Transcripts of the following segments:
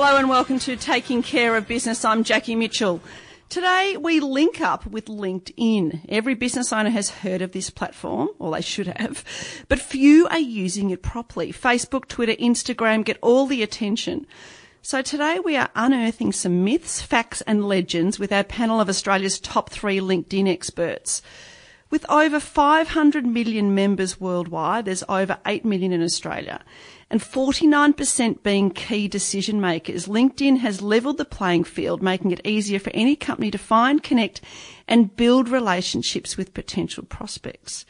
Hello and welcome to Taking Care of Business. I'm Jackie Mitchell. Today we link up with LinkedIn. Every business owner has heard of this platform, or they should have, but few are using it properly. Facebook, Twitter, Instagram get all the attention. So today we are unearthing some myths, facts and legends with our panel of Australia's top three LinkedIn experts. With over 500 million members worldwide, there's over 8 million in Australia, and 49% being key decision makers, LinkedIn has leveled the playing field, making it easier for any company to find, connect, and build relationships with potential prospects.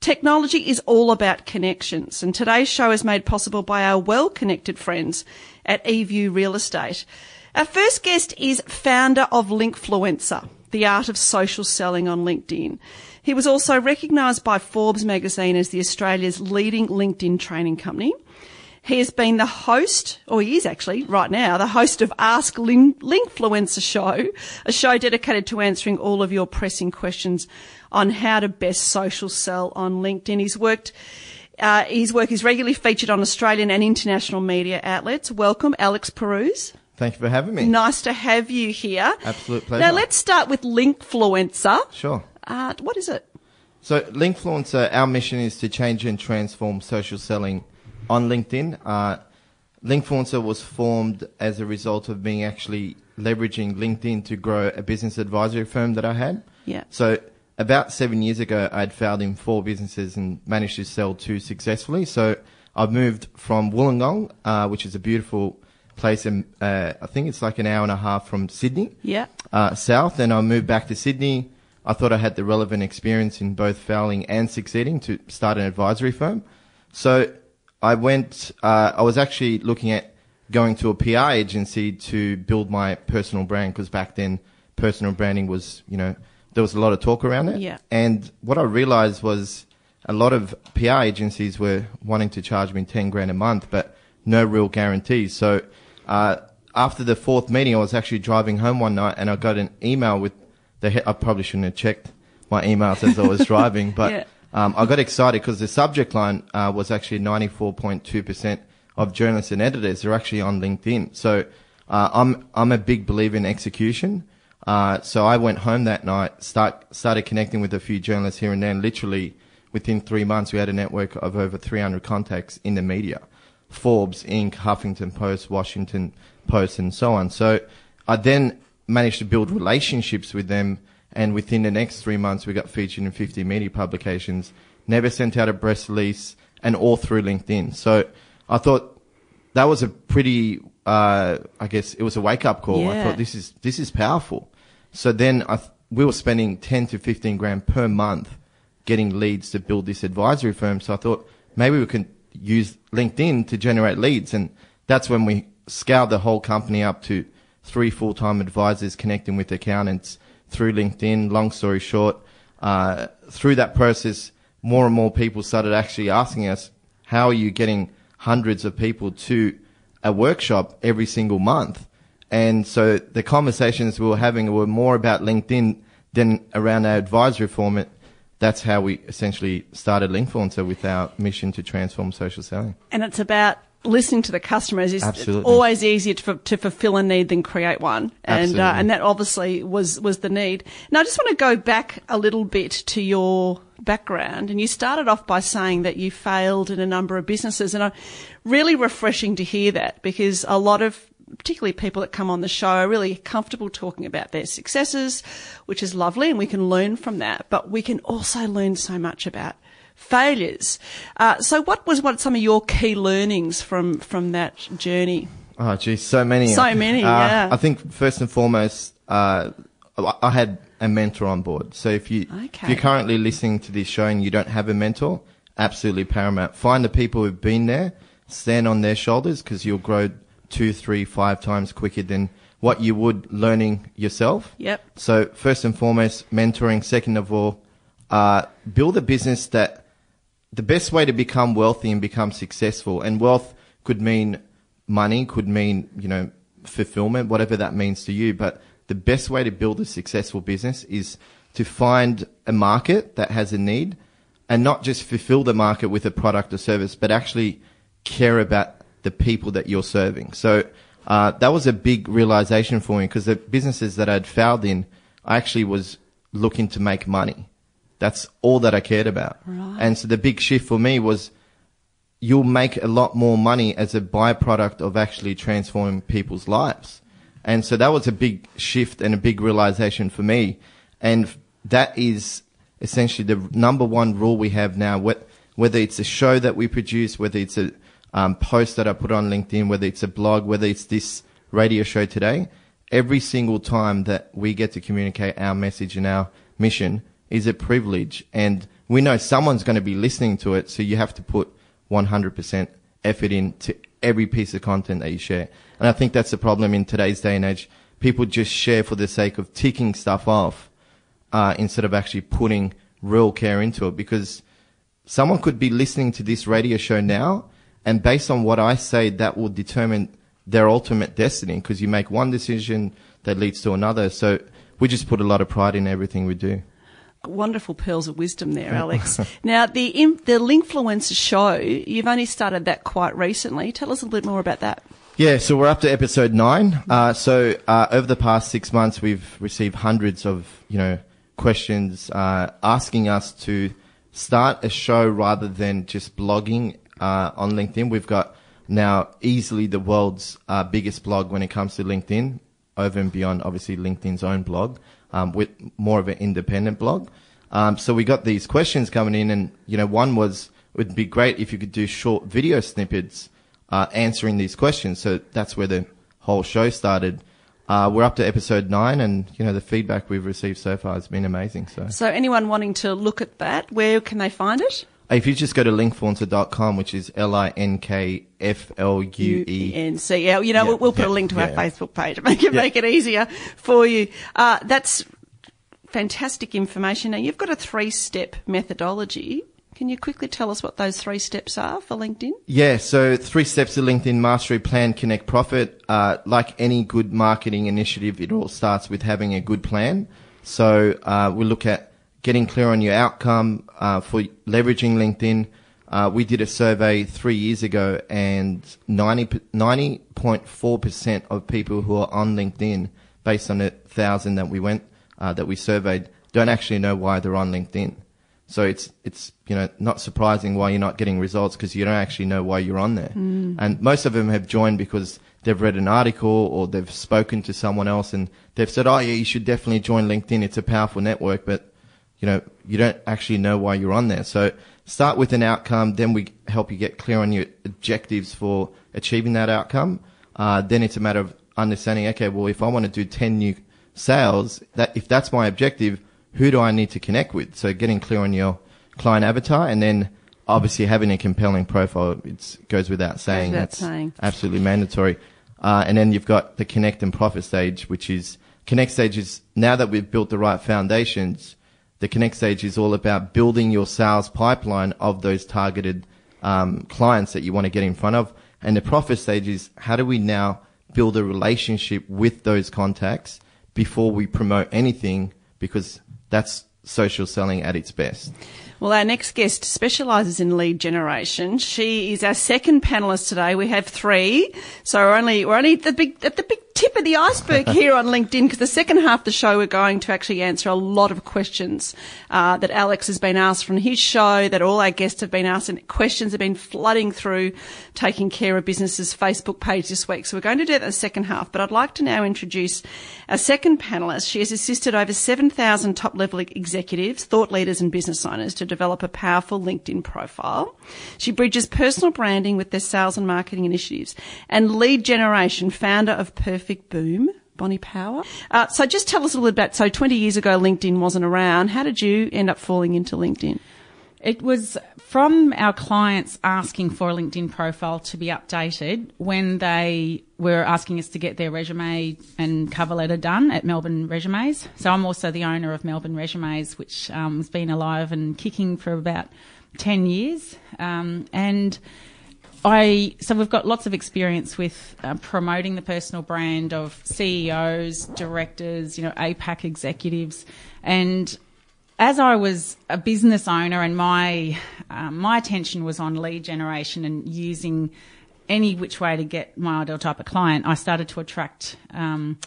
Technology is all about connections, and today's show is made possible by our well connected friends at eView Real Estate. Our first guest is founder of Linkfluencer, the art of social selling on LinkedIn. He was also recognised by Forbes magazine as the Australia's leading LinkedIn training company. He has been the host, or he is actually right now, the host of Ask Link- Linkfluencer Show, a show dedicated to answering all of your pressing questions on how to best social sell on LinkedIn. He's worked, uh, his work is regularly featured on Australian and international media outlets. Welcome, Alex Pirouz. Thank you for having me. Nice to have you here. Absolute pleasure. Now let's start with Linkfluencer. Sure. Uh, what is it? So, Linkfluencer, our mission is to change and transform social selling on LinkedIn. Uh, Linkfluencer was formed as a result of me actually leveraging LinkedIn to grow a business advisory firm that I had. Yeah. So, about seven years ago, I'd failed in four businesses and managed to sell two successfully. So, I've moved from Wollongong, uh, which is a beautiful place, and uh, I think it's like an hour and a half from Sydney. Yeah. uh, south, and I moved back to Sydney. I thought I had the relevant experience in both failing and succeeding to start an advisory firm. So I went. Uh, I was actually looking at going to a PR agency to build my personal brand because back then personal branding was, you know, there was a lot of talk around it. Yeah. And what I realized was a lot of PR agencies were wanting to charge me 10 grand a month, but no real guarantees. So, uh, after the fourth meeting, I was actually driving home one night and I got an email with I probably shouldn't have checked my emails as I was driving, but, Yeah. um, I got excited because the subject line, uh, was actually 94.2% of journalists and editors are actually on LinkedIn. So, uh, I'm, I'm a big believer in execution. Uh, so I went home that night, start, started connecting with a few journalists here and there, and literally within three months we had a network of over 300 contacts in the media. Forbes, Inc., Huffington Post, Washington Post, and so on. So I then managed to build relationships with them, and within the next three months we got featured in 50 media publications, never sent out a press release, and all through LinkedIn. So I thought that was a pretty, uh, I guess it was a wake up call. I thought this is, this is powerful. So then I, th- we were spending 10 to 15 grand per month getting leads to build this advisory firm. So I thought maybe we can use LinkedIn to generate leads. And that's when we scaled the whole company up to three full-time advisors connecting with accountants through LinkedIn. Long story short, uh, through that process, more and more people started actually asking us, how are you getting hundreds of people to a workshop every single month? And so the conversations we were having were more about LinkedIn than around our advisory format. That's how we essentially started Linkfluencer with our mission to transform social selling. and it's about listening to the customers. Absolutely. always easier to, to fulfill a need than create one, and uh, and that obviously was was the need. Now I just want to go back a little bit to your background, and you started off by saying that you failed in a number of businesses, and I'm really refreshing to hear that because a lot of particularly people that come on the show are really comfortable talking about their successes, which is lovely, and we can learn from that. But we can also learn so much about failures. Uh, so, what was what some of your key learnings from from that journey? Oh, geez, so many. So many, Uh, yeah. I think first and foremost, uh, I had a mentor on board. So if you if you're currently listening to this show and you don't have a mentor, absolutely paramount. Find the people who've been there, stand on their shoulders because you'll grow two, three, five times quicker than what you would learning yourself. Yep. So first and foremost, mentoring. Second of all, uh, build a business that the best way to become wealthy and become successful, and wealth could mean money, could mean, you know, fulfillment, whatever that means to you. But the best way to build a successful business is to find a market that has a need and not just fulfill the market with a product or service, but actually care about the people that you're serving. So uh, that was a big realization for me because the businesses that I'd failed in, I actually was looking to make money. That's all that I cared about. Right. And so the big shift for me was you'll make a lot more money as a byproduct of actually transforming people's lives. And so that was a big shift and a big realization for me. And that is essentially the number one rule we have now, whether it's a show that we produce, whether it's a um, post that I put on LinkedIn, whether it's a blog, whether it's this radio show today, every single time that we get to communicate our message and our mission is a privilege. And we know someone's going to be listening to it. So you have to put 100% effort into every piece of content that you share. And I think that's the problem in today's day and age. People just share for the sake of ticking stuff off, uh, instead of actually putting real care into it because someone could be listening to this radio show now and based on what I say, that will determine their ultimate destiny because you make one decision that leads to another. So we just put a lot of pride in everything we do wonderful pearls of wisdom there, Alex. now, the the Linkfluencer show, you've only started that quite recently. Tell us a little bit more about that. Yeah, so we're up to episode nine. Uh, so uh, over the past six months, we've received hundreds of you know questions uh, asking us to start a show rather than just blogging uh, on LinkedIn. We've got now easily the world's uh, biggest blog when it comes to LinkedIn, over and beyond obviously LinkedIn's own blog um, with more of an independent blog. Um, so we got these questions coming in, and you know, one was it would be great if you could do short video snippets uh, answering these questions. So that's where the whole show started. Uh, we're up to episode nine, and you know the feedback we've received so far has been amazing. So, so anyone wanting to look at that, where can they find it? If you just go to linkfluencer.com, which is L-I-N-K-F-L-U-E-N-C-L, you know, yeah, we'll, we'll, put yeah, a link to yeah. our Facebook page to make it, make it easier for you. Uh, that's fantastic information. Now, you've got a three-step methodology. Can you quickly tell us what those three steps are for LinkedIn? Yeah, so three steps to LinkedIn mastery plan, connect, profit. Uh, like any good marketing initiative, it all starts with having a good plan. So uh, we look at getting clear on your outcome uh, for leveraging LinkedIn. Uh, we did a survey three years ago, and 90.4% of people who are on LinkedIn, based on the thousand that we went uh, that we surveyed, don't actually know why they're on LinkedIn. So it's it's you know not surprising why you're not getting results because you don't actually know why you're on there. Mm. And most of them have joined because they've read an article or they've spoken to someone else and they've said, "Oh yeah, you should definitely join LinkedIn. It's a powerful network." But you know, you don't actually know why you're on there. So start with an outcome, then we help you get clear on your objectives for achieving that outcome. Uh, then it's a matter of understanding, okay, well, if I want to do 10 new sales, that, if that's my objective, who do I need to connect with? So getting clear on your client avatar and then obviously having a compelling profile, it goes without saying. Goes without saying. absolutely mandatory. Uh, and then you've got the connect and profit stage, which is connect stage is now that we've built the right foundations, the Connect stage is all about building your sales pipeline of those targeted um, clients that you want to get in front of. And the profit stage is how do we now build a relationship with those contacts before we promote anything because that's social selling at its best. Well, our next guest specialises in lead generation. She is our second panellist today. We have three, so we're only we're only at the big at the big tip of the iceberg here on LinkedIn because the second half of the show we're going to actually answer a lot of questions uh, that Alex has been asked from his show, that all our guests have been asked, and questions have been flooding through taking care of businesses Facebook page this week. So we're going to do that in the second half. But I'd like to now introduce our second panelist. She has assisted over 7,000 top level executives, thought leaders, and business owners to develop a powerful LinkedIn profile. She bridges personal branding with their sales and marketing initiatives and lead generation, founder of Perfect Perfect Boom. Bonnie Power. Uh, so just tell us a little bit so 20 years ago LinkedIn wasn't around. How did you end up falling into LinkedIn? It was from our clients asking for a LinkedIn profile to be updated when they were asking us to get their resume and cover letter done at Melbourne Resumes. So I'm also the owner of Melbourne Resumes, which um, has been alive and kicking for about 10 years. Um, and I so we've got lots of experience with uh, promoting the personal brand of CEOs, directors, you know, APAC executives, and as I was a business owner and my uh, my attention was on lead generation and using any which way to get my ideal type of client, I started to attract. Um,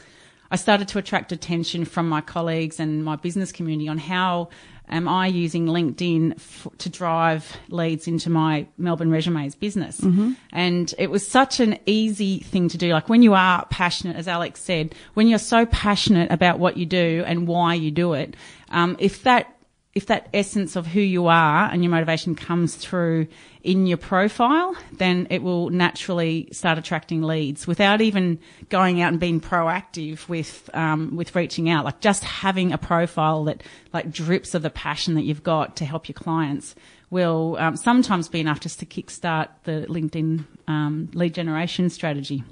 I started to attract attention from my colleagues and my business community on how am I using LinkedIn f- to drive leads into my Melbourne Resumes business? Mm-hmm. And it was such an easy thing to do. Like when you are passionate, as Alex said, when you're so passionate about what you do and why you do it, um, if that if that essence of who you are and your motivation comes through in your profile, then it will naturally start attracting leads without even going out and being proactive with um, with reaching out. Like just having a profile that like drips of the passion that you've got to help your clients will um, sometimes be enough just to kickstart the LinkedIn um, lead generation strategy.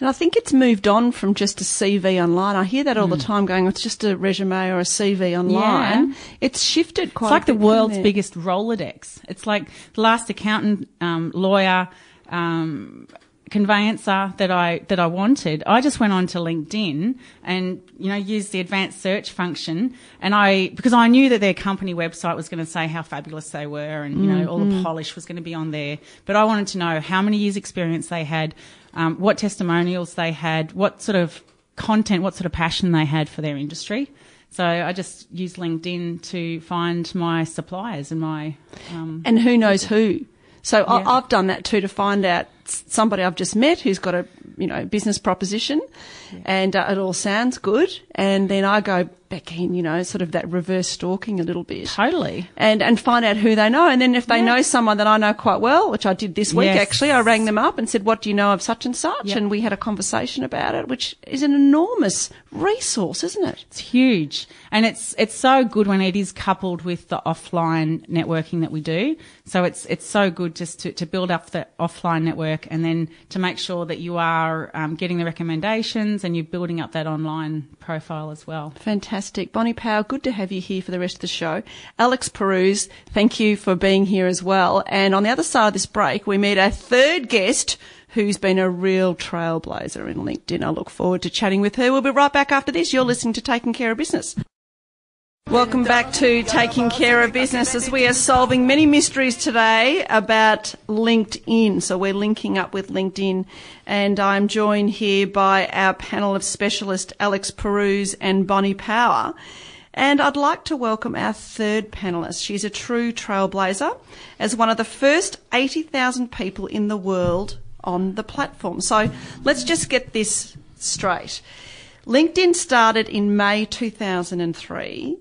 And I think it's moved on from just a CV online. I hear that all mm. the hmm. time going, it's just a resume or a CV online. Yeah. It's shifted quite It's like the world's biggest Rolodex. It's like the last accountant, um, lawyer, um, conveyancer that I that I wanted, I just went on to LinkedIn and you know used the advanced search function, and I because I knew that their company website was going to say how fabulous they were, and you know all the mm-hmm. polish was going to be on there, but I wanted to know how many years experience they had, um, what testimonials they had, what sort of content, what sort of passion they had for their industry. So I just used LinkedIn to find my suppliers and my um, and who knows who. So yeah. I've done that too to find out somebody I've just met who's got a you know business proposition, yeah. and uh, it all sounds good, and then I go back in, you know, sort of that reverse stalking a little bit. Totally. And and find out who they know, and then if they yeah. know someone that I know quite well, which I did this week yes. actually, I rang them up and said, "What do you know of such and such?" Yep. And we had a conversation about it, which is an enormous resource, isn't it? It's huge, and it's it's so good when it is coupled with the offline networking that we do. So it's it's so good just to to build up the offline network work and then to make sure that you are um, getting the recommendations and you're building up that online profile as well. Fantastic. Bonnie Power, good to have you here for the rest of the show. Alex Pirouz, thank you for being here as well. And on the other side of this break, we meet our third guest who's been a real trailblazer in LinkedIn. I look forward to chatting with her. We'll be right back after this. You're listening to Taking Care of Business. Welcome back to Taking Care of Business as we are solving many mysteries today about LinkedIn. So we're linking up with LinkedIn and I'm joined here by our panel of specialists, Alex Pirouz and Bonnie Power. And I'd like to welcome our third panelist. She's a true trailblazer as one of the first 80,000 people in the world on the platform. So let's just get this straight. LinkedIn started in May 2003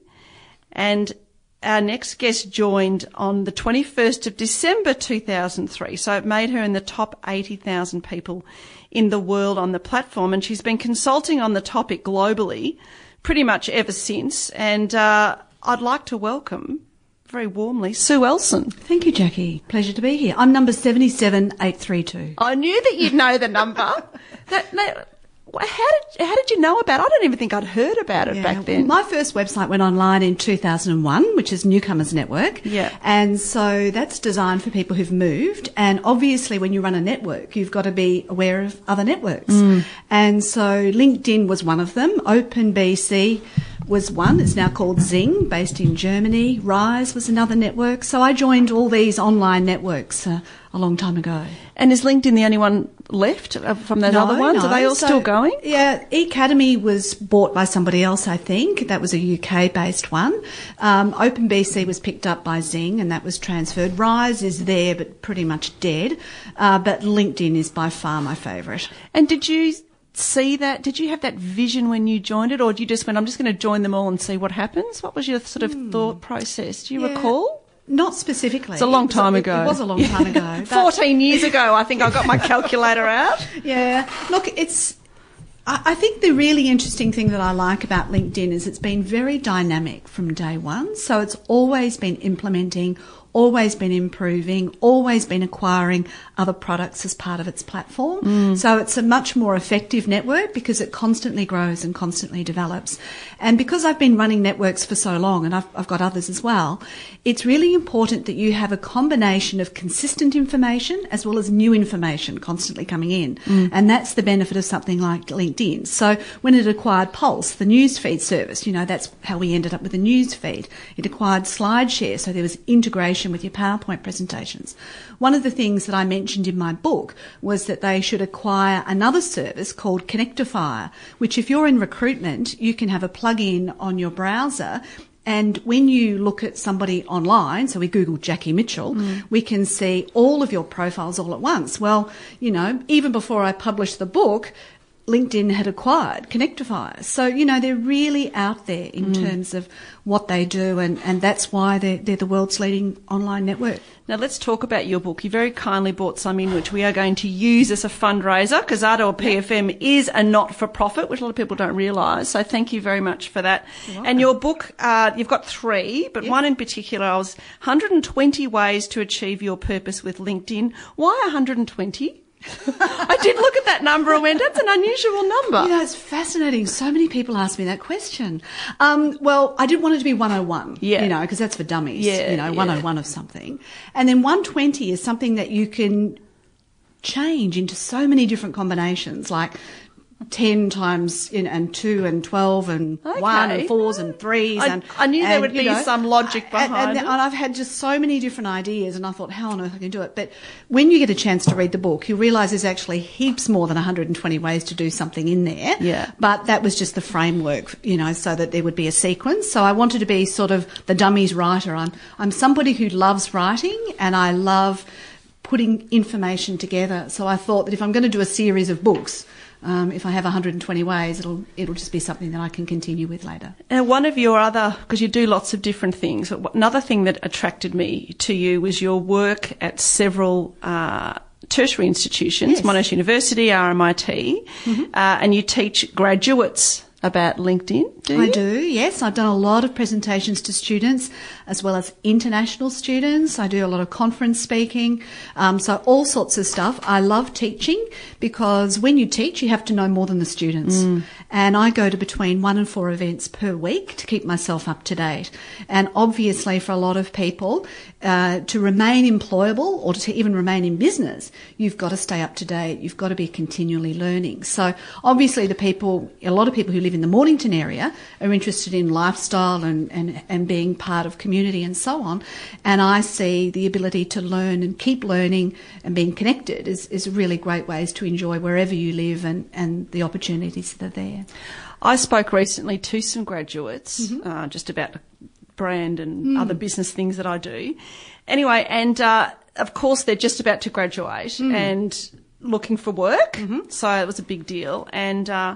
and our next guest joined on the 21st of December 2003. So it made her in the top 80,000 people in the world on the platform. And she's been consulting on the topic globally pretty much ever since. And uh, I'd like to welcome very warmly Sue Ellson. Thank you, Jackie. Pleasure to be here. I'm number 77832. I knew that you'd know the number. that, that how did how did you know about? it? I don't even think I'd heard about it yeah. back then. My first website went online in 2001, which is Newcomers Network. Yeah. And so that's designed for people who've moved. And obviously, when you run a network, you've got to be aware of other networks. Mm. And so LinkedIn was one of them. OpenBC was one. It's now called XING, based in Germany. Ryze was another network. So I joined all these online networks uh, a long time ago. And is LinkedIn the only one left uh, from those no, other ones? No. Are they all so, still going? Yeah, Ecademy was bought by somebody else, I think. That was a UK based one. Um, OpenBC was picked up by XING and that was transferred. Ryze is there but pretty much dead. Uh, but LinkedIn is by far my favourite. And did you see that? Did you have that vision when you joined it, or did you just went, I'm just going to join them all and see what happens? What was your sort of hmm. thought process? Do you yeah. recall? Not specifically. It's a long time it ago. It, it was a long time ago. 14 years ago, I think I got my calculator out. Yeah. Look, it's. I think the really interesting thing that I like about LinkedIn is it's been very dynamic from day one. So it's always been implementing always been improving, always been acquiring other products as part of its platform. Mm. So it's a much more effective network because it constantly grows and constantly develops. And because I've been running networks for so long and I've, I've got others as well, it's really important that you have a combination of consistent information as well as new information constantly coming in. Mm. And that's the benefit of something like LinkedIn. So when it acquired Pulse, the newsfeed service, you know, that's how we ended up with the news feed. It acquired SlideShare, so there was integration with your PowerPoint presentations. One of the things that I mentioned in my book was that they should acquire another service called Connectifier, which if you're in recruitment, you can have a plug-in on your browser and when you look at somebody online, so we Google Jackie Mitchell, mm. we can see all of your profiles all at once. Well, you know, even before I published the book, LinkedIn had acquired Connectifier. So, you know, they're really out there in terms of what they do, and, and that's why they're, they're the world's leading online network. Now let's talk about your book. You very kindly bought some in which we are going to use as a fundraiser because RPP FM is a not-for-profit, which a lot of people don't realise. So thank you very much for that. And your book, uh, you've got three, but one in particular, I was 120 ways to achieve your purpose with LinkedIn. Why 120? I did look at that number and went, that's an unusual number. You know, it's fascinating. So many people ask me that question. Um, well, I did want it to be 101, Yeah. you know, because that's for dummies, Yeah, you know, yeah. 101 of something. And then 120 is something that you can change into so many different combinations, like 10 times in, and 2 and 12 and 1 and 4s and 3s. I- and, I knew there and, would you be some logic and- behind and, it. and I've had just so many different ideas and I thought, how on earth I can do it? But when you get a chance to read the book, you realise there's actually heaps more than 120 ways to do something in there. Yeah. But that was just the framework, you know, so that there would be a sequence. So I wanted to be sort of the dummies writer. I'm, I'm somebody who loves writing and I love putting information together. So I thought that if I'm going to do a series of books, um, if I have 120 ways, it'll it'll just be something that I can continue with later. Now, one of your other, because you do lots of different things, another thing that attracted me to you was your work at several uh, tertiary institutions, Yes. Monash University, RMIT, uh, and you teach graduates about LinkedIn. Do I do, yes. I've done a lot of presentations to students as well as international students. I do a lot of conference speaking, um, so all sorts of stuff. I love teaching because when you teach, you have to know more than the students. And I go to between one and four events per week to keep myself up to date. And obviously, for a lot of people, uh, to remain employable or to even remain in business, you've got to stay up to date. You've got to be continually learning. So obviously, the people, a lot of people who live in the Mornington area are interested in lifestyle and, and, and being part of community and so on. And I see the ability to learn and keep learning and being connected is, is really great ways to enjoy wherever you live and, and the opportunities that are there. I spoke recently to some graduates uh, just about brand and other business things that I do. Anyway, and uh, of course they're just about to graduate and looking for work, so it was a big deal. And uh,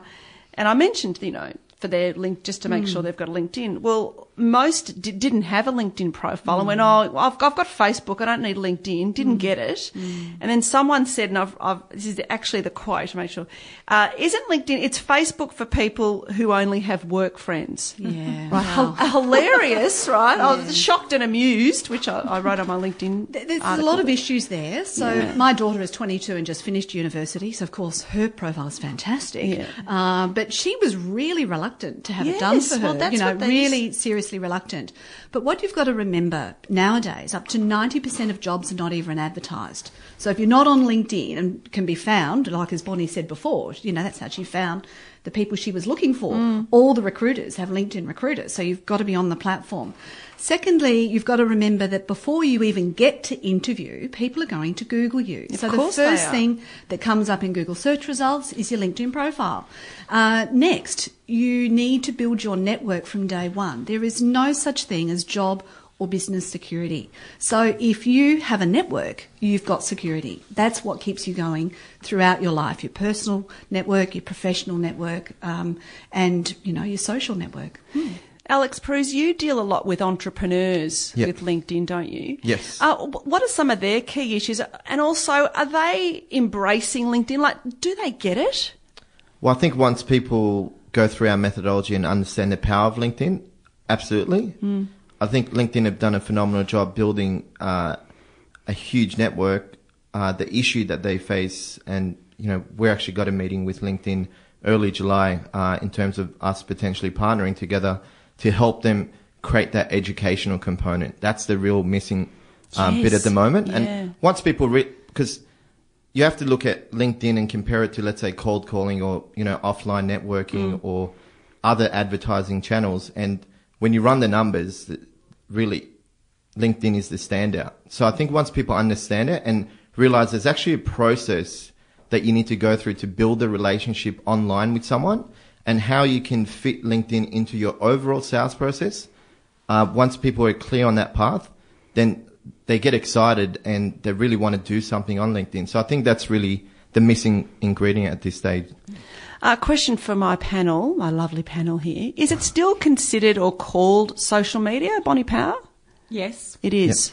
and I mentioned, you know, for their link just to make sure they've got a LinkedIn. Well, most d- didn't have a LinkedIn profile and went, oh, I've, I've got Facebook, I don't need LinkedIn. Didn't get it. And then someone said, and I've, I've, this is actually the quote to make sure, uh, isn't LinkedIn, it's Facebook for people who only have work friends. Yeah. Right, wow. Hil- hilarious, right? I was shocked and amused, which I, I wrote on my LinkedIn. There's a lot of issues there. So my daughter is 22 and just finished university. So of course her profile is fantastic. Yeah. Uh, but she was really reluctant to have it done for her. well, that's you know, really reluctant. But what you've got to remember nowadays, up to 90% of jobs are not even advertised. So if you're not on LinkedIn and can be found, like as Bonnie said before, you know, that's how she found the people she was looking for. All the recruiters have LinkedIn recruiters. So you've got to be on the platform. Secondly, you've got to remember that before you even get to interview, people are going to Google you. so the first thing that comes up in Google search results is your LinkedIn profile. Uh, next, you need to build your network from day one. There is no such thing as job or business security. So if you have a network, you've got security. That's what keeps you going throughout your life, your personal network, your professional network, um, and, you know, your social network. Alex Pirouz, you deal a lot with entrepreneurs Yep. with LinkedIn, don't you? Yes. Uh, what are some of their key issues? And also, are they embracing LinkedIn? Like, do they get it? Well, I think once people go through our methodology and understand the power of LinkedIn, absolutely. I think LinkedIn have done a phenomenal job building uh, a huge network. Uh, the issue that they face, and you know, we actually got a meeting with LinkedIn early July uh, in terms of us potentially partnering together to help them create that educational component. That's the real missing uh, bit at the moment. Yeah. And once people read, because you have to look at LinkedIn and compare it to, let's say, cold calling or, you know, offline networking or other advertising channels. And when you run the numbers, really, LinkedIn is the standout. So I think once people understand it and realize there's actually a process that you need to go through to build a relationship online with someone and how you can fit LinkedIn into your overall sales process. Uh, once people are clear on that path, then they get excited and they really want to do something on LinkedIn. So I think that's really the missing ingredient at this stage. A question for my panel, my lovely panel here. Is it still considered or called social media, Bonnie Power? Yes. It is.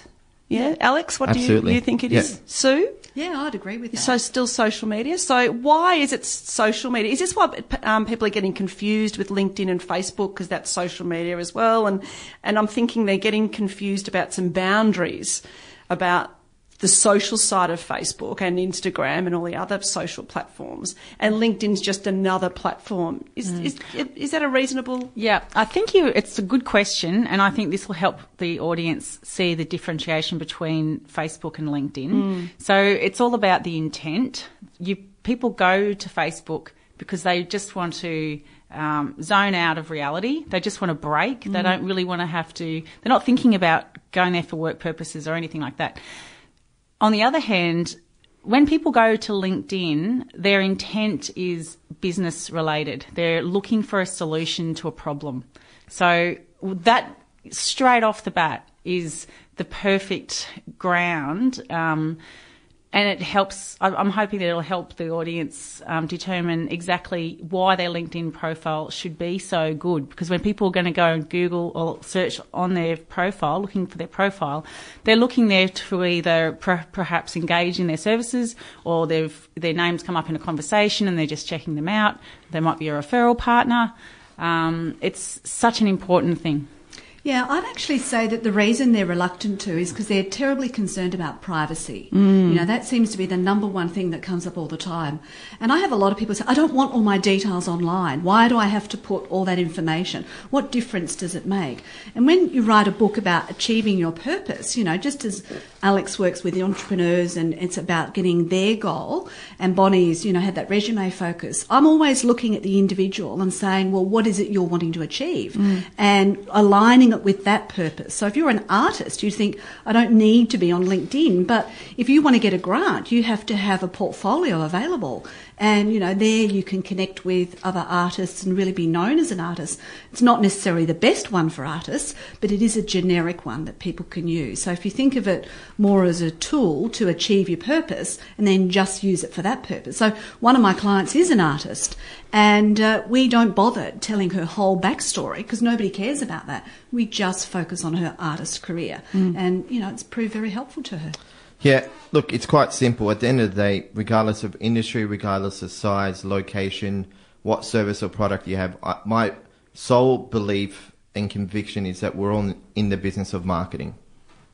Yeah. Alex, what do you, Absolutely. you think it Yeah. is? Sue? Yeah, I'd agree with that. So still social media. So why is it social media? Is this why um, people are getting confused with LinkedIn and Facebook because that's social media as well? And and I'm thinking they're getting confused about some boundaries about the social side of Facebook and Instagram and all the other social platforms. And LinkedIn's just another platform. Is mm. is is that a reasonable? Yeah, I think you. It's a good question, and I think this will help the audience see the differentiation between Facebook and LinkedIn. Mm. So it's all about the intent. You people go to Facebook because they just want to um, zone out of reality. They just want to break. They mm. don't really want to have to. They're not thinking about going there for work purposes or anything like that. On the other hand, when people go to LinkedIn, their intent is business related. They're looking for a solution to a problem. So that straight off the bat is the perfect ground. Um, and it helps, I'm hoping that it'll help the audience um, determine exactly why their LinkedIn profile should be so good. Because when people are going to go and Google or search on their profile, looking for their profile, they're looking there to either per- perhaps engage in their services or they've, their names come up in a conversation and they're just checking them out. They might be a referral partner. Um, it's such an important thing. Yeah, I'd actually say that the reason they're reluctant to is because they're terribly concerned about privacy. Mm. You know, that seems to be the number one thing that comes up all the time. And I have a lot of people say, I don't want all my details online. Why do I have to put all that information? What difference does it make? And when you write a book about achieving your purpose, you know, just as Alex works with the entrepreneurs and it's about getting their goal, and Bonnie's, you know, had that resume focus, I'm always looking at the individual and saying, well, what is it you're wanting to achieve? And aligning it with that purpose. So if you're an artist, you think, I don't need to be on LinkedIn, but if you want to get a grant, you have to have a portfolio available. And, you know, there you can connect with other artists and really be known as an artist. It's not necessarily the best one for artists, but it is a generic one that people can use. So if you think of it more as a tool to achieve your purpose and then just use it for that purpose. So one of my clients is an artist and uh, we don't bother telling her whole backstory because nobody cares about that. We just focus on her artist career. And, you know, it's proved very helpful to her. Yeah, look, it's quite simple. At the end of the day, regardless of industry, regardless of size, location, what service or product you have, I, my sole belief and conviction is that we're all in the business of marketing,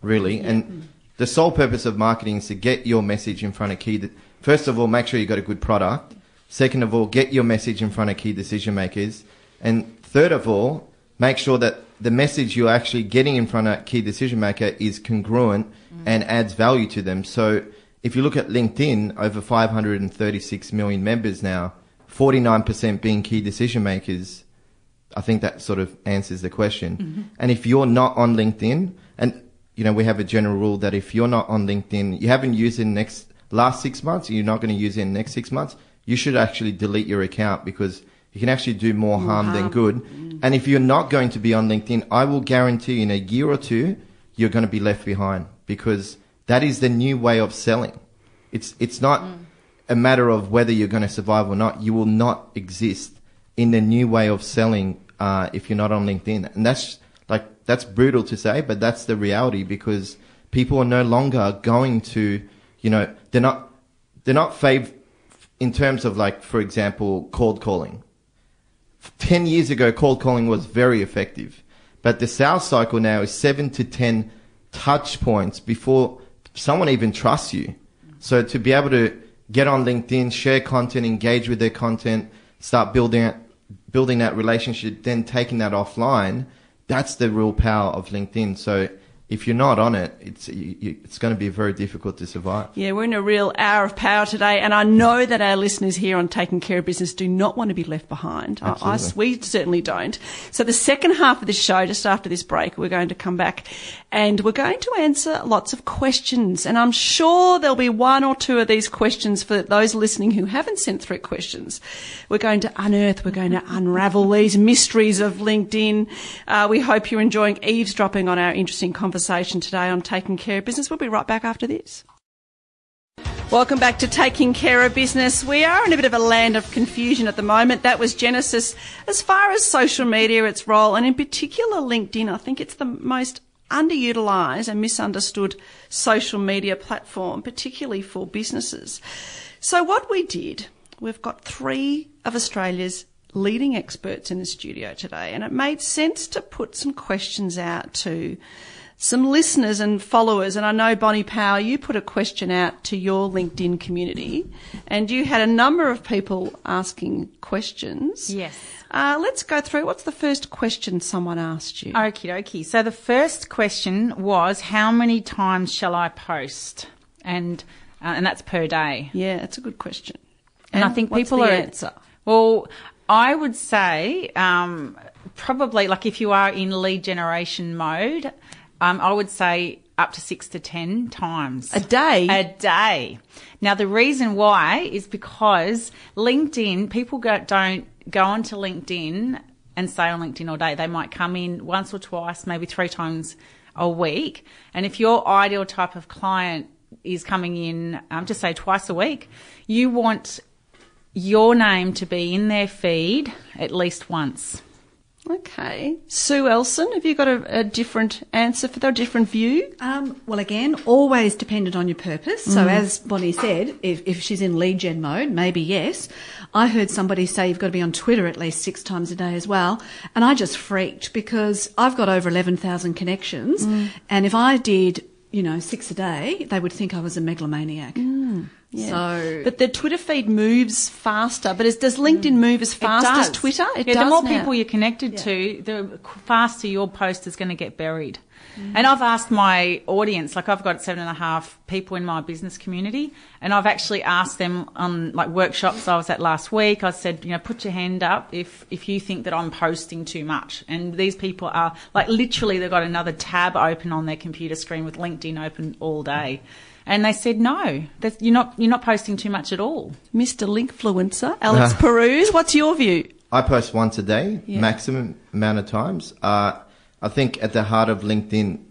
really. And the sole purpose of marketing is to get your message in front of key. First of all, make sure you've got a good product. Second of all, get your message in front of key decision makers. And third of all, make sure that the message you're actually getting in front of key decision maker is congruent mm. and adds value to them. So if you look at LinkedIn, over 536 million members now, 49% being key decision makers. I think that sort of answers the question. Mm-hmm. And if you're not on LinkedIn, and you know, we have a general rule that if you're not on LinkedIn, you haven't used it in the next last six months, you're not going to use it in the next six months, you should actually delete your account because you can actually do more, harm, than harm. good. And if you're not going to be on LinkedIn, I will guarantee in a year or two, you're going to be left behind because that is the new way of selling. It's, it's not a matter of whether you're going to survive or not. You will not exist in the new way of selling uh, if you're not on LinkedIn. And that's like, that's brutal to say, but that's the reality because people are no longer going to, you know, they're not, they're not fav, in terms of like, for example, cold calling. 10 years ago, cold calling was very effective. But the sales cycle now is seven to 10 touch points before someone even trusts you. So to be able to get on LinkedIn, share content, engage with their content, start building it, building that relationship, then taking that offline, that's the real power of LinkedIn. So if you're not on it, it's you, it's going to be very difficult to survive. Yeah, we're in a real hour of power today, and I know that our listeners here on Taking Care of Business do not want to be left behind. I, I, we certainly don't. So the second half of this show, just after this break, we're going to come back and we're going to answer lots of questions. And I'm sure there'll be one or two of these questions for those listening who haven't sent through questions. We're going to unearth, we're going to unravel these mysteries of LinkedIn. Uh, we hope you're enjoying eavesdropping on our interesting conversation today on taking care of business. We'll be right back after this. Welcome back to Taking Care of Business. We are in a bit of a land of confusion at the moment. That was Genesis as far as social media, its role, and in particular LinkedIn. I think it's the most underutilized and misunderstood social media platform, particularly for businesses. So what we did, we've got three of Australia's leading experts in the studio today, and it made sense to put some questions out to some listeners and followers, and I know Bonnie Power, you put a question out to your LinkedIn community, and you had a number of people asking questions. Yes. Uh, let's go through. What's the first question someone asked you? Okie dokie. So the first question was, how many times shall I post? And uh, and that's per day. Yeah, that's a good question. And, and I think people are answer. Well, I would say um, probably like if you are in lead generation mode, um, I would say up to six to ten times a day. A day. Now the reason why is because LinkedIn people go, don't go onto LinkedIn and stay on LinkedIn all day. They might come in once or twice, maybe three times a week. And if your ideal type of client is coming in, um, just say twice a week, you want your name to be in their feed at least once. Okay. Sue Ellson, have you got a, a different answer for that, a different view? Um, well, again, always dependent on your purpose. So, mm. as Bonnie said, if, if she's in lead gen mode, maybe yes. I heard somebody say you've got to be on Twitter at least six times a day as well. And I just freaked because I've got over 11,000 connections. Mm. And if I did, you know, six a day, they would think I was a megalomaniac. Mm. Yeah. So, but the Twitter feed moves faster. But is, does LinkedIn mm. move as fast as Twitter? It yeah, the more now. people you're connected yeah. to, the faster your post is going to get buried. Mm. And I've asked my audience, like I've got seven and a half people in my business community, and I've actually asked them on like workshops I was at last week. I said, you know, put your hand up if if you think that I'm posting too much. And these people are like literally they've got another tab open on their computer screen with LinkedIn open all day. And they said, no, you're not, you're not posting too much at all. Mr. Linkfluencer, Alex uh, Pirouz, what's your view? I post once a day, yeah. maximum amount of times. Uh, I think at the heart of LinkedIn,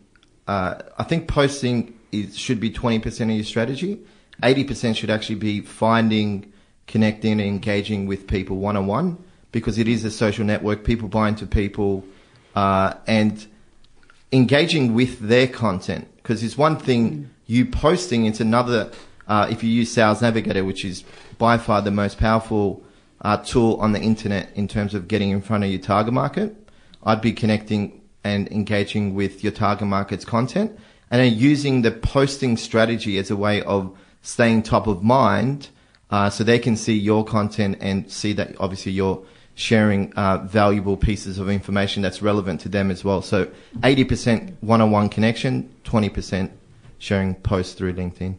uh, I think posting is, should be 20% of your strategy. 80% should actually be finding, connecting, and engaging with people one on one because it is a social network. People buy into people uh, and engaging with their content because it's one thing. Mm you posting it's another. Uh, if you use Sales Navigator, which is by far the most powerful uh, tool on the internet in terms of getting in front of your target market, I'd be connecting and engaging with your target market's content, and then using the posting strategy as a way of staying top of mind, uh, so they can see your content and see that obviously you're sharing uh, valuable pieces of information that's relevant to them as well. So 80% one-on-one connection, 20% sharing posts through LinkedIn.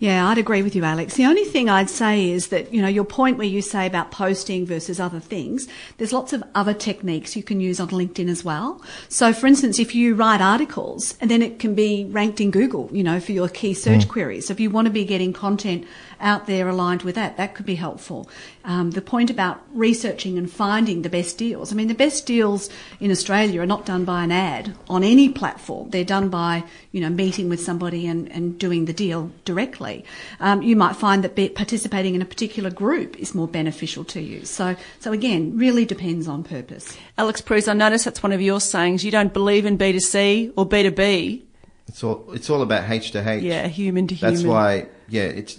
Yeah, I'd agree with you, Alex. The only thing I'd say is that, you know, your point where you say about posting versus other things, there's lots of other techniques you can use on LinkedIn as well. So, for instance, if you write articles and then it can be ranked in Google, you know, for your key search mm. queries. So if you want to be getting content out there aligned with that. That could be helpful. Um, the point about researching and finding the best deals. I mean, the best deals in Australia are not done by an ad on any platform. They're done by, you know, meeting with somebody and, and doing the deal directly. Um, you might find that participating in a particular group is more beneficial to you. So, so again, really depends on purpose. Alex Pirouz, I notice that's one of your sayings. You don't believe in B2C or B2B. It's all, it's all about H to H. Yeah, human to human. That's why, yeah, it's,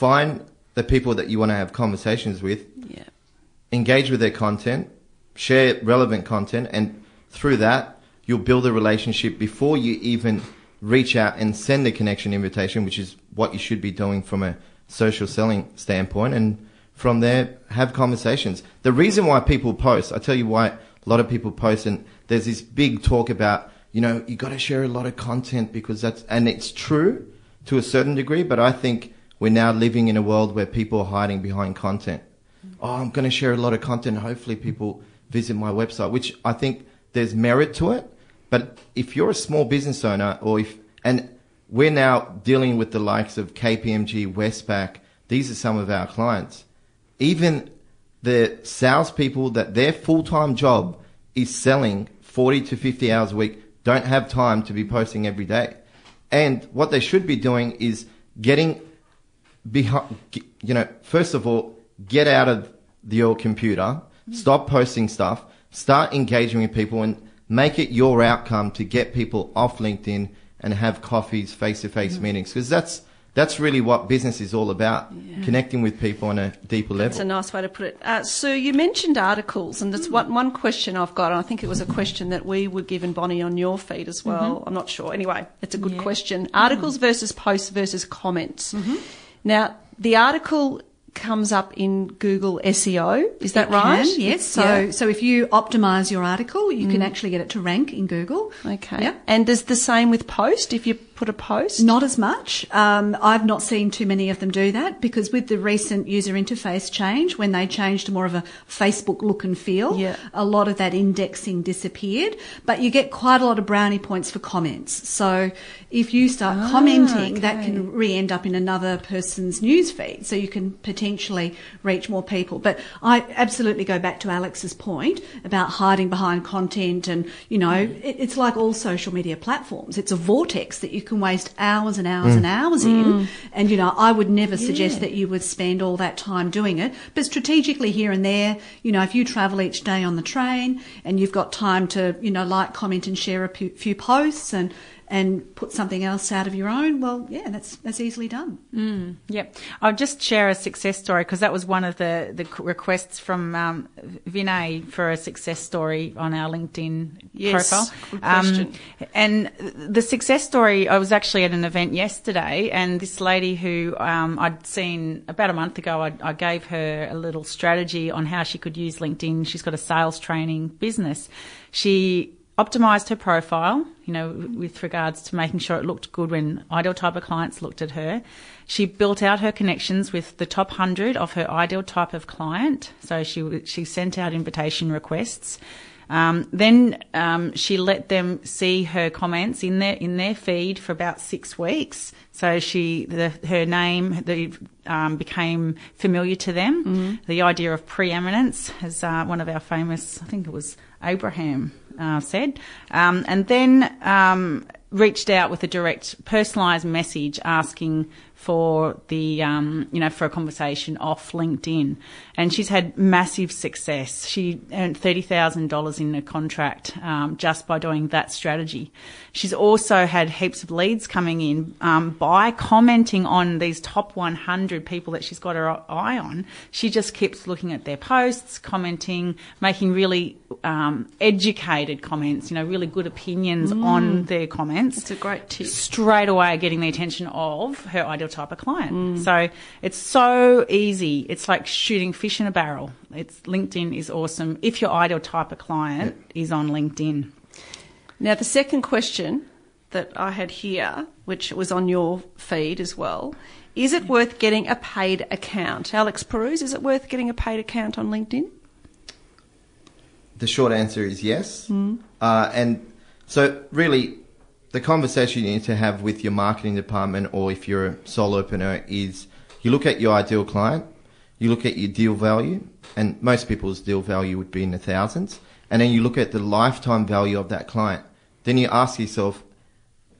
find the people that you want to have conversations with. Yeah. Engage with their content, share relevant content, and through that, you'll build a relationship before you even reach out and send a connection invitation, which is what you should be doing from a social selling standpoint. And from there, have conversations. The reason why people post, I tell you why a lot of people post, and there's this big talk about you know, you got to share a lot of content because that's, and it's true to a certain degree, but I think we're now living in a world where people are hiding behind content. Oh, I'm going to share a lot of content. Hopefully people visit my website, which I think there's merit to it. But if you're a small business owner or if, and we're now dealing with the likes of KPMG, Westpac, these are some of our clients. Even the salespeople that their full-time job is selling 40 to 50 hours a week don't have time to be posting every day. And what they should be doing is getting behind, you know, first of all, get out of your computer, stop posting stuff, start engaging with people and make it your outcome to get people off LinkedIn and have coffees, face to face meetings. Cause that's, that's really what business is all about. Connecting with people on a deeper level. That's a nice way to put it. Uh, Sue, you mentioned articles, and that's one, mm. one question I've got, and I think it was a question that we were given, Bonnie, on your feed as well. Mm-hmm. I'm not sure. Anyway, it's a good question. Mm-hmm. Articles versus posts versus comments. Mm-hmm. Now, the article comes up in Google SEO, is that It right? can, yes. So, Yeah. so if you optimize your article, you can mm. actually get it to rank in Google. Okay. Yeah. And does the same with post, if you put a post? Not as much. Um, I've not seen too many of them do that because with the recent user interface change, when they changed to more of a Facebook look and feel, Yeah. a lot of that indexing disappeared. But you get quite a lot of brownie points for comments. So if you start Ah, commenting, that can re-end up in another person's news feed. So you can potentially reach more people. But I absolutely go back to Alex's point about hiding behind content and, you know, it, it's like all social media platforms. It's a vortex that you can waste hours and hours and mm. hours in. Mm. And, you know, I would never suggest Yeah. that you would spend all that time doing it. But strategically here and there, you know, if you travel each day on the train and you've got time to, you know, like, comment and share a few posts and, and put something else out of your own, well, yeah, that's, that's easily done. Yep. I'll just share a success story because that was one of the, the requests from um, Vinay for a success story on our LinkedIn Yes, profile. good question. and the success story, I was actually at an event yesterday and this lady who um, I'd seen about a month ago, I, I gave her a little strategy on how she could use LinkedIn. She's got a sales training business. She optimized her profile, you know, with regards to making sure it looked good when ideal type of clients looked at her. She built out her connections with the top 100 of her ideal type of client. So she, she sent out invitation requests. Um, then um, she let them see her comments in their in their feed for about six weeks. So she the, her name the, um, became familiar to them. The idea of preeminence, as uh, one of our famous, I think it was Abraham uh, said, um, and then um, reached out with a direct personalised message asking for the um, you know for a conversation off LinkedIn, and she's had massive success. She earned thirty thousand dollars in a contract um, just by doing that strategy. She's also had heaps of leads coming in um, by commenting on these top one hundred people that she's got her eye on. She just keeps looking at their posts, commenting, making really um, educated comments. You know, really good opinions on their comments It's a great tip. straight away getting the attention of her ideal type of client. So it's so easy. It's like shooting fish in a barrel. It's LinkedIn is awesome if your ideal type of client is on LinkedIn. Now, the second question that I had here, which was on your feed as well, is it worth getting a paid account? Alex Pirouz, is it worth getting a paid account on LinkedIn? The short answer is yes. Uh, and so, really, the conversation you need to have with your marketing department or if you're a solopreneur is you look at your ideal client, you look at your deal value, and most people's deal value would be in the thousands, and then you look at the lifetime value of that client. Then you ask yourself,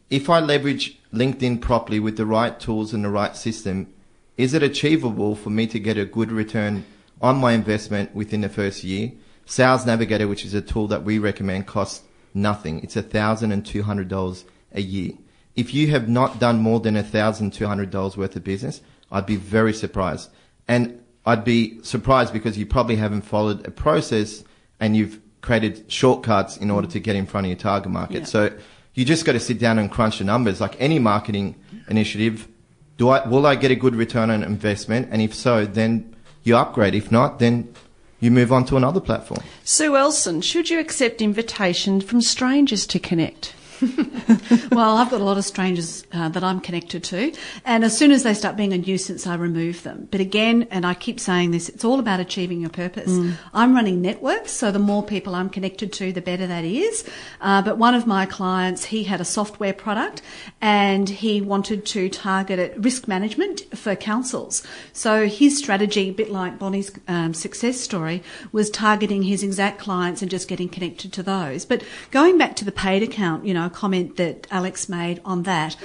if I leverage LinkedIn properly with the right tools and the right system, is it achievable for me to get a good return on my investment within the first year? Sales Navigator, which is a tool that we recommend, costs nothing. It's thousand and two hundred dollars a year. If you have not done more than thousand two hundred dollars worth of business, I'd be very surprised. And I'd be surprised because you probably haven't followed a process and you've created shortcuts in order to get in front of your target market. Yeah. So you just got to sit down and crunch the numbers. Like any marketing initiative, do I will I get a good return on investment? And if so, then you upgrade. If not, then you move on to another platform. Sue Ellson, should you accept invitations from strangers to connect? well, I've got a lot of strangers uh, that I'm connected to, and as soon as they start being a nuisance, I remove them. But again, and I keep saying this, it's all about achieving your purpose. I'm running networks, so the more people I'm connected to, the better that is. Uh, but one of my clients, he had a software product, and he wanted to target it risk management for councils. So his strategy, a bit like Bonnie's um, success story, was targeting his exact clients and just getting connected to those. But going back to the paid account, you know, comment that Alex made on that.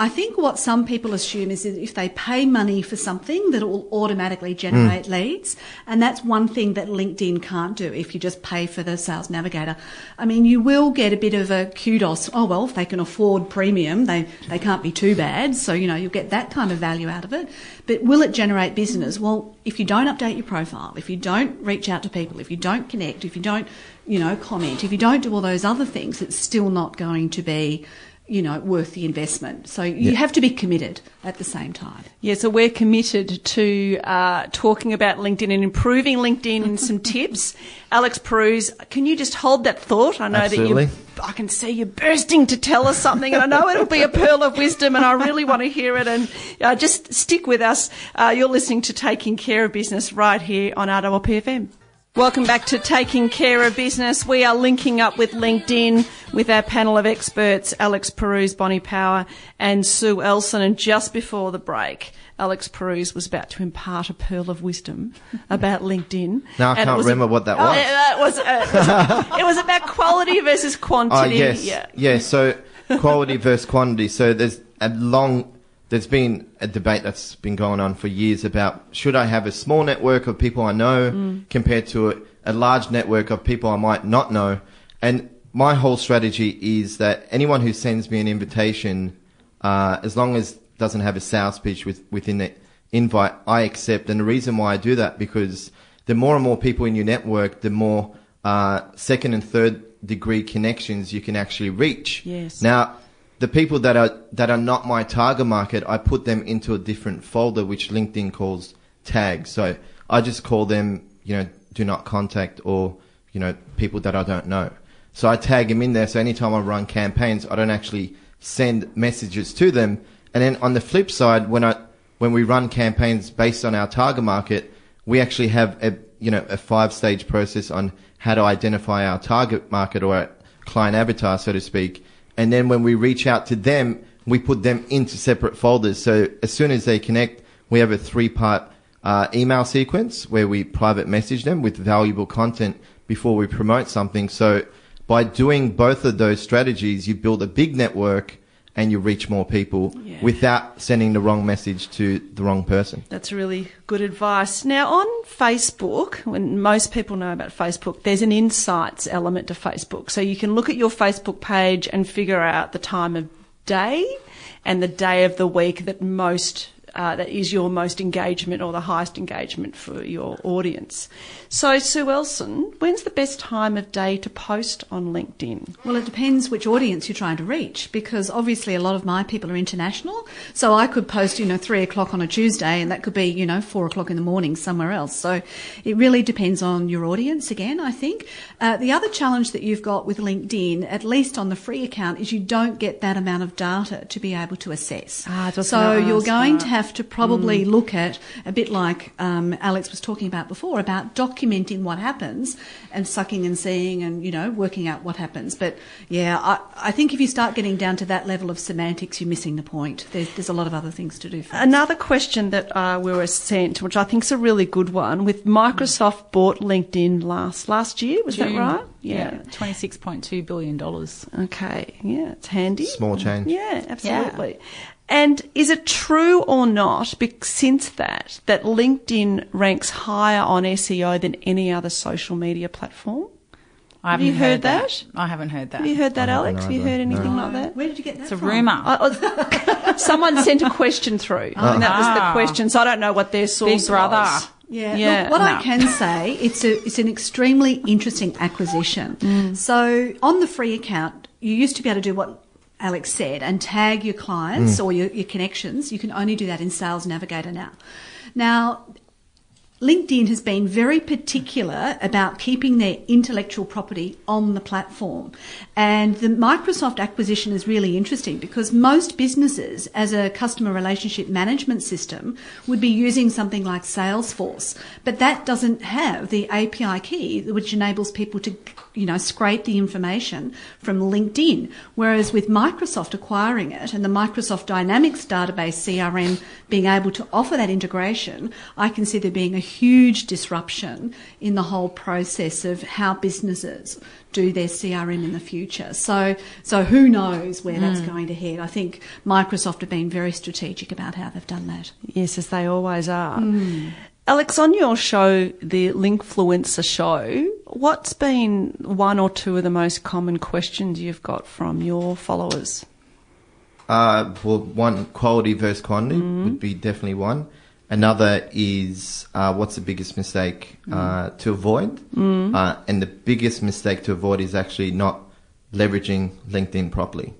I think what some people assume is that if they pay money for something, that it will automatically hmm. generate leads. And that's one thing that LinkedIn can't do if you just pay for the sales navigator. I mean, you will get a bit of a kudos. Oh, well, if they can afford premium, they, they can't be too bad. So, you know, you'll get that kind of value out of it. But will it generate business? Well, if you don't update your profile, if you don't reach out to people, if you don't connect, if you don't, you know, comment, if you don't do all those other things, it's still not going to be you know, worth the investment. So you Yeah. have to be committed at the same time. Yeah, so we're committed to uh, talking about LinkedIn and improving LinkedIn and some tips. Alex Pirouz, can you just hold that thought? I know Absolutely. that you, I can see you bursting to tell us something, and I know it'll be a pearl of wisdom, and I really want to hear it. And uh, just stick with us. Uh, you're listening to Taking Care of Business right here on RPP FM. Welcome back to Taking Care of Business. We are linking up with LinkedIn with our panel of experts, Alex Pirouz, Bonnie Power, and Sue Ellson. And just before the break, Alex Pirouz was about to impart a pearl of wisdom about LinkedIn. Now I And can't remember what that Oh, was. yeah, that was, uh, it, was it was about quality versus Oh, quantity. yes. Yeah. Yeah, so quality versus quantity. So there's a long, there's been a debate that's been going on for years about should I have a small network of people I know Mm. compared to a, a large network of people I might not know. And my whole strategy is that anyone who sends me an invitation, uh, as long as doesn't have a sales pitch with, within the invite, I accept. And the reason why I do that because the more and more people in your network, the more uh, second and third degree connections you can actually reach. Yes. Now, the people that are that are not my target market, I put them into a different folder, which LinkedIn calls tags. So I just call them, you know, do not contact or you know people that I don't know. So I tag them in there. So anytime I run campaigns, I don't actually send messages to them. And then on the flip side, when I when we run campaigns based on our target market, we actually have a you know a five stage process on how to identify our target market or client avatar, so to speak. And then when we reach out to them, we put them into separate folders. So as soon as they connect, we have a three part uh, email sequence where we private message them with valuable content before we promote something. So by doing both of those strategies, you build a big network and you reach more people Yeah. without sending the wrong message to the wrong person. That's really good advice. Now, on Facebook, when most people know about Facebook, there's an insights element to Facebook. So you can look at your Facebook page and figure out the time of day and the day of the week that most uh, that is your most engagement or the highest engagement for your audience. So, Sue Ellson, when's the best time of day to post on LinkedIn? Well, it depends which audience you're trying to reach because obviously a lot of my people are international. So I could post, you know, three o'clock on a Tuesday and that could be, you know, four o'clock in the morning somewhere else. So it really depends on your audience again, I think. Uh, the other challenge that you've got with LinkedIn, at least on the free account, is you don't get that amount of data to be able to assess. Ah, so you're going to have to probably look at a bit like um, Alex was talking about before about documenting what happens and sucking and seeing and you know working out what happens. But yeah, I, I think if you start getting down to that level of semantics, you're missing the point. There's, there's a lot of other things to do. First. Another question that uh, we were sent, which I think is a really good one, with Microsoft bought LinkedIn last last year, was that right? Yeah, twenty-six point two billion dollars. Okay. Yeah, it's handy. Small change. Yeah, absolutely. And is it true or not, since that, that LinkedIn ranks higher on SEO than any other social media platform? I Have haven't you heard that? I haven't heard that. Have you heard that, Alex? Have you heard anything No. like that? Where did you get that It's a from? rumor. I- I- someone sent a question through, and that was the Ah. question. So I don't know what their source Big brother. was. Yeah. Yeah. Look, what I can say, it's a it's an extremely interesting acquisition. Mm. So on the free account, you used to be able to do what Alex said and tag your clients mm. or your, your connections. You can only do that in Sales Navigator now. Now, LinkedIn has been very particular about keeping their intellectual property on the platform. And the Microsoft acquisition is really interesting because most businesses, as a customer relationship management system, would be using something like Salesforce. But that doesn't have the API key which enables people to, you know, scrape the information from LinkedIn. Whereas with Microsoft acquiring it and the Microsoft Dynamics database CRM being able to offer that integration, I can see there being a huge disruption in the whole process of how businesses do their CRM in the future. So, so who knows where that's mm. going to head? I think Microsoft have been very strategic about how they've done that. Yes, as they always are. Hmm. Alex, on your show, the Linkfluencer show, what's been one or two of the most common questions you've got from your followers? Uh, well, one quality versus quantity hmm. would be definitely one. Another is uh, what's the biggest mistake uh, to avoid? Uh, and the biggest mistake to avoid is actually not leveraging LinkedIn properly.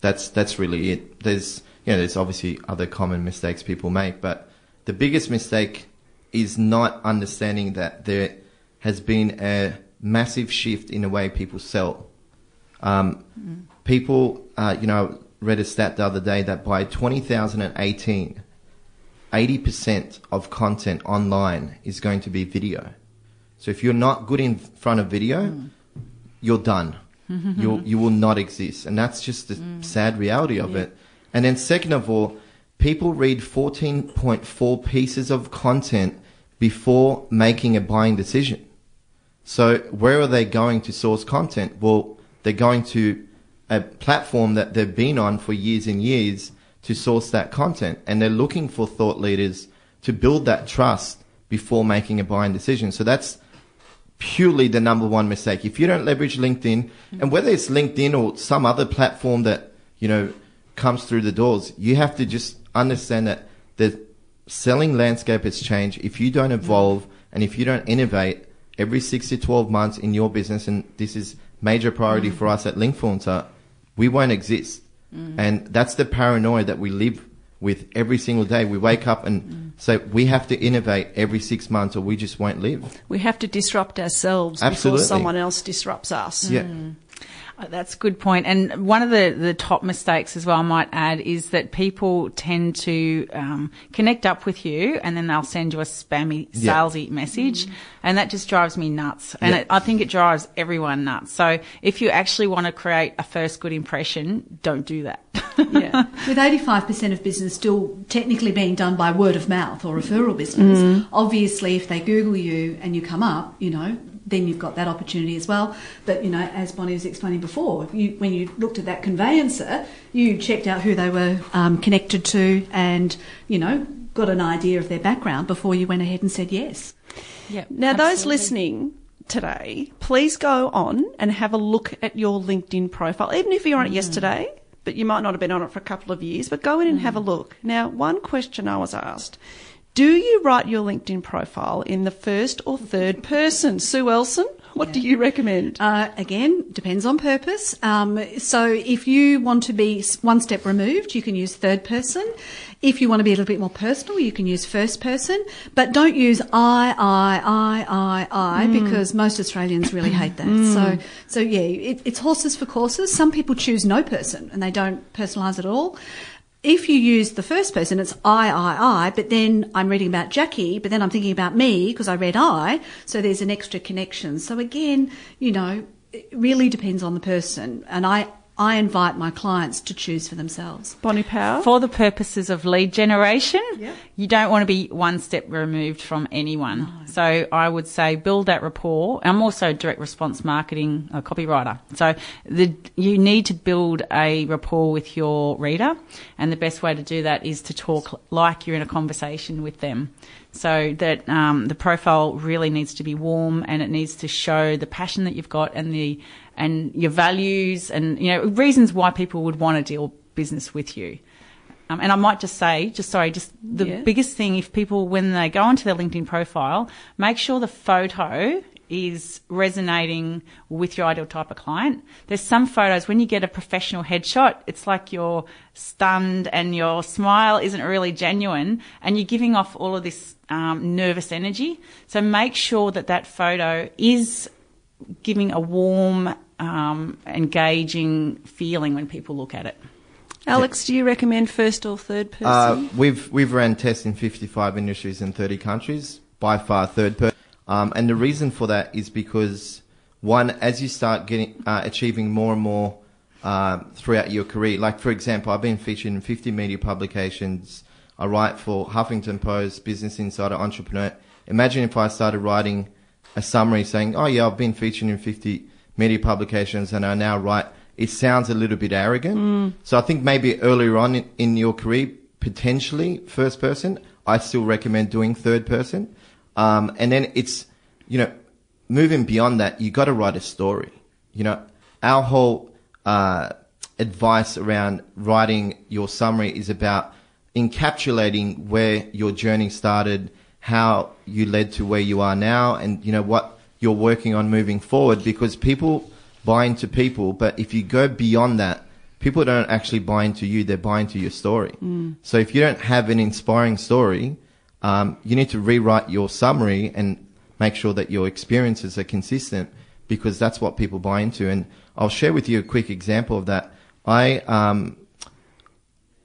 That's that's really it. There's you know there's obviously other common mistakes people make, but the biggest mistake is not understanding that there has been a massive shift in the way people sell. Um, People, uh, you know, read a stat the other day that by 2018, 80% of content online is going to be video. So if you're not good in front of video, hmm. you're done. you you will not exist, and that's just the hmm. sad reality of it. And then second of all, people read 14.4 pieces of content before making a buying decision. So where are they going to source content? Well, they're going to a platform that they've been on for years and years to source that content. And they're looking for thought leaders to build that trust before making a buying decision. So that's purely the number one mistake. If you don't leverage LinkedIn, and whether it's LinkedIn or some other platform that, you know, comes through the doors, you have to just understand that the selling landscape has changed. If you don't evolve and if you don't innovate every six to 12 months in your business, and this is major priority for us at Linkfluencer, we won't exist. And that's the paranoia that we live with every single day. We wake up and say we have to innovate every six months or we just won't live. We have to disrupt ourselves Absolutely. before someone else disrupts us. Yeah. Uh, That's a good point. And one of the, the top mistakes as well, I might add, is that people tend to um, connect up with you and then they'll send you a spammy, Yeah. salesy message. And that just drives me nuts. And Yeah. it, I think it drives everyone nuts. So if you actually want to create a first good impression, don't do that. Yeah. With 85% of business still technically being done by word of mouth or referral business, obviously if they Google you and you come up, you know, then you've got that opportunity as well. But, you know, as Bonnie was explaining before, you, when you looked at that conveyancer, you checked out who they were um, connected to and, you know, got an idea of their background before you went ahead and said yes. yeah, Now, those listening today, please go on and have a look at your LinkedIn profile, even if you're on it yesterday, but you might not have been on it for a couple of years, but go in and have a look. Now, one question I was asked Do you write your LinkedIn profile in the first or third person? Sue Ellson, what do you recommend? Uh, again, depends on purpose. Um, so if you want to be one step removed, you can use third person. If you want to be a little bit more personal, you can use first person. But don't use I, I, I, I, I, because most Australians really hate that. So, so yeah, it, it's horses for courses. Some people choose no person and they don't personalise at all. If you use the first person, it's I, I, I, but then I'm reading about Jackie, but then I'm thinking about me because I read I, so there's an extra connection. So again, you know, it really depends on the person, and I, I invite my clients to choose for themselves. Bonnie Power? For the purposes of lead generation, Yeah. you don't want to be one step removed from anyone. So I would say build that rapport. I'm also a direct response marketing uh, copywriter. So the, you need to build a rapport with your reader. And the best way to do that is to talk like you're in a conversation with them. So that um, the profile really needs to be warm and it needs to show the passion that you've got and the and your values and you know reasons why people would want to deal business with you. Um, and I might just say, just sorry, just the Yeah. biggest thing if people when they go onto their LinkedIn profile, make sure the photo is resonating with your ideal type of client. There's some photos when you get a professional headshot, it's like you're stunned and your smile isn't really genuine and you're giving off all of this um, nervous energy. So make sure that that photo is giving a warm, um, engaging feeling when people look at it. Alex, do you recommend first or third person? Uh, we've we've ran tests in 55 industries in 30 countries. By far, third person. Um, and the reason for that is because one, as you start getting uh, achieving more and more uh, throughout your career, like for example, I've been featured in 50 media publications. I write for Huffington Post, Business Insider, Entrepreneur. Imagine if I started writing a summary saying, "Oh yeah, I've been featured in 50 media publications, and I now write." It sounds a little bit arrogant. So I think maybe earlier on in, in your career, potentially first person. I still recommend doing third person. Um, and then it's, you know, moving beyond that, you got to write a story. You know, our whole uh, advice around writing your summary is about encapsulating where your journey started, how you led to where you are now, and you know what you're working on moving forward. Because people buy into people, but if you go beyond that, people don't actually buy into you; they're buying into your story. So if you don't have an inspiring story, um, you need to rewrite your summary and make sure that your experiences are consistent because that's what people buy into. And I'll share with you a quick example of that. I um,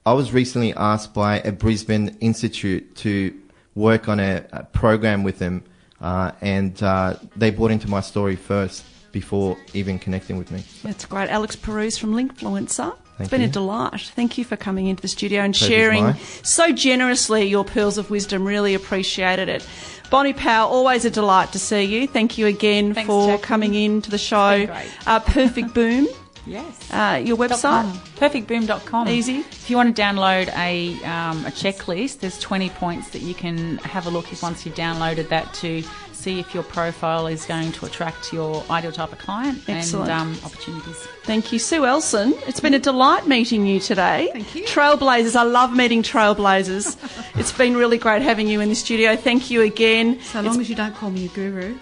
I was recently asked by a Brisbane institute to work on a, a program with them, uh, and uh, they bought into my story first before even connecting with me. That's great. Alex Pirouz from Linkfluencer. It's been a delight. Thank you for coming into the studio and Pleasure's sharing mine. so generously your pearls of wisdom. Really appreciated it. Bonnie Powell, always a delight to see you. Thank you again Thanks, for Jackie. coming in to the show. been great. Uh, Perfect Boom, Yes. uh, your website. Perfectboom.com. Easy. If you want to download a, um, a checklist, there's 20 points that you can have a look if once you've downloaded that to see if your profile is going to attract your ideal type of client Excellent. and um, opportunities. Thank you, Sue Ellson. It's been a delight meeting you today. Thank you. Trailblazers. I love meeting trailblazers. it's been really great having you in the studio. Thank you again. So long as you don't call me a guru.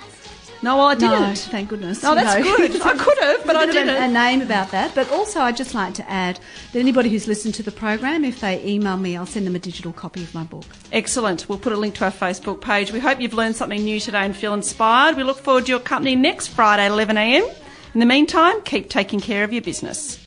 No, I didn't. thank goodness. Oh, that's know. good. I could have, but I of a- didn't. A name about that, but also I'd just like to add that anybody who's listened to the program, if they email me, I'll send them a digital copy of my book. Excellent. We'll put a link to our Facebook page. We hope you've learned something new today and feel inspired. We look forward to your company next Friday at 11am. In the meantime, keep taking care of your business.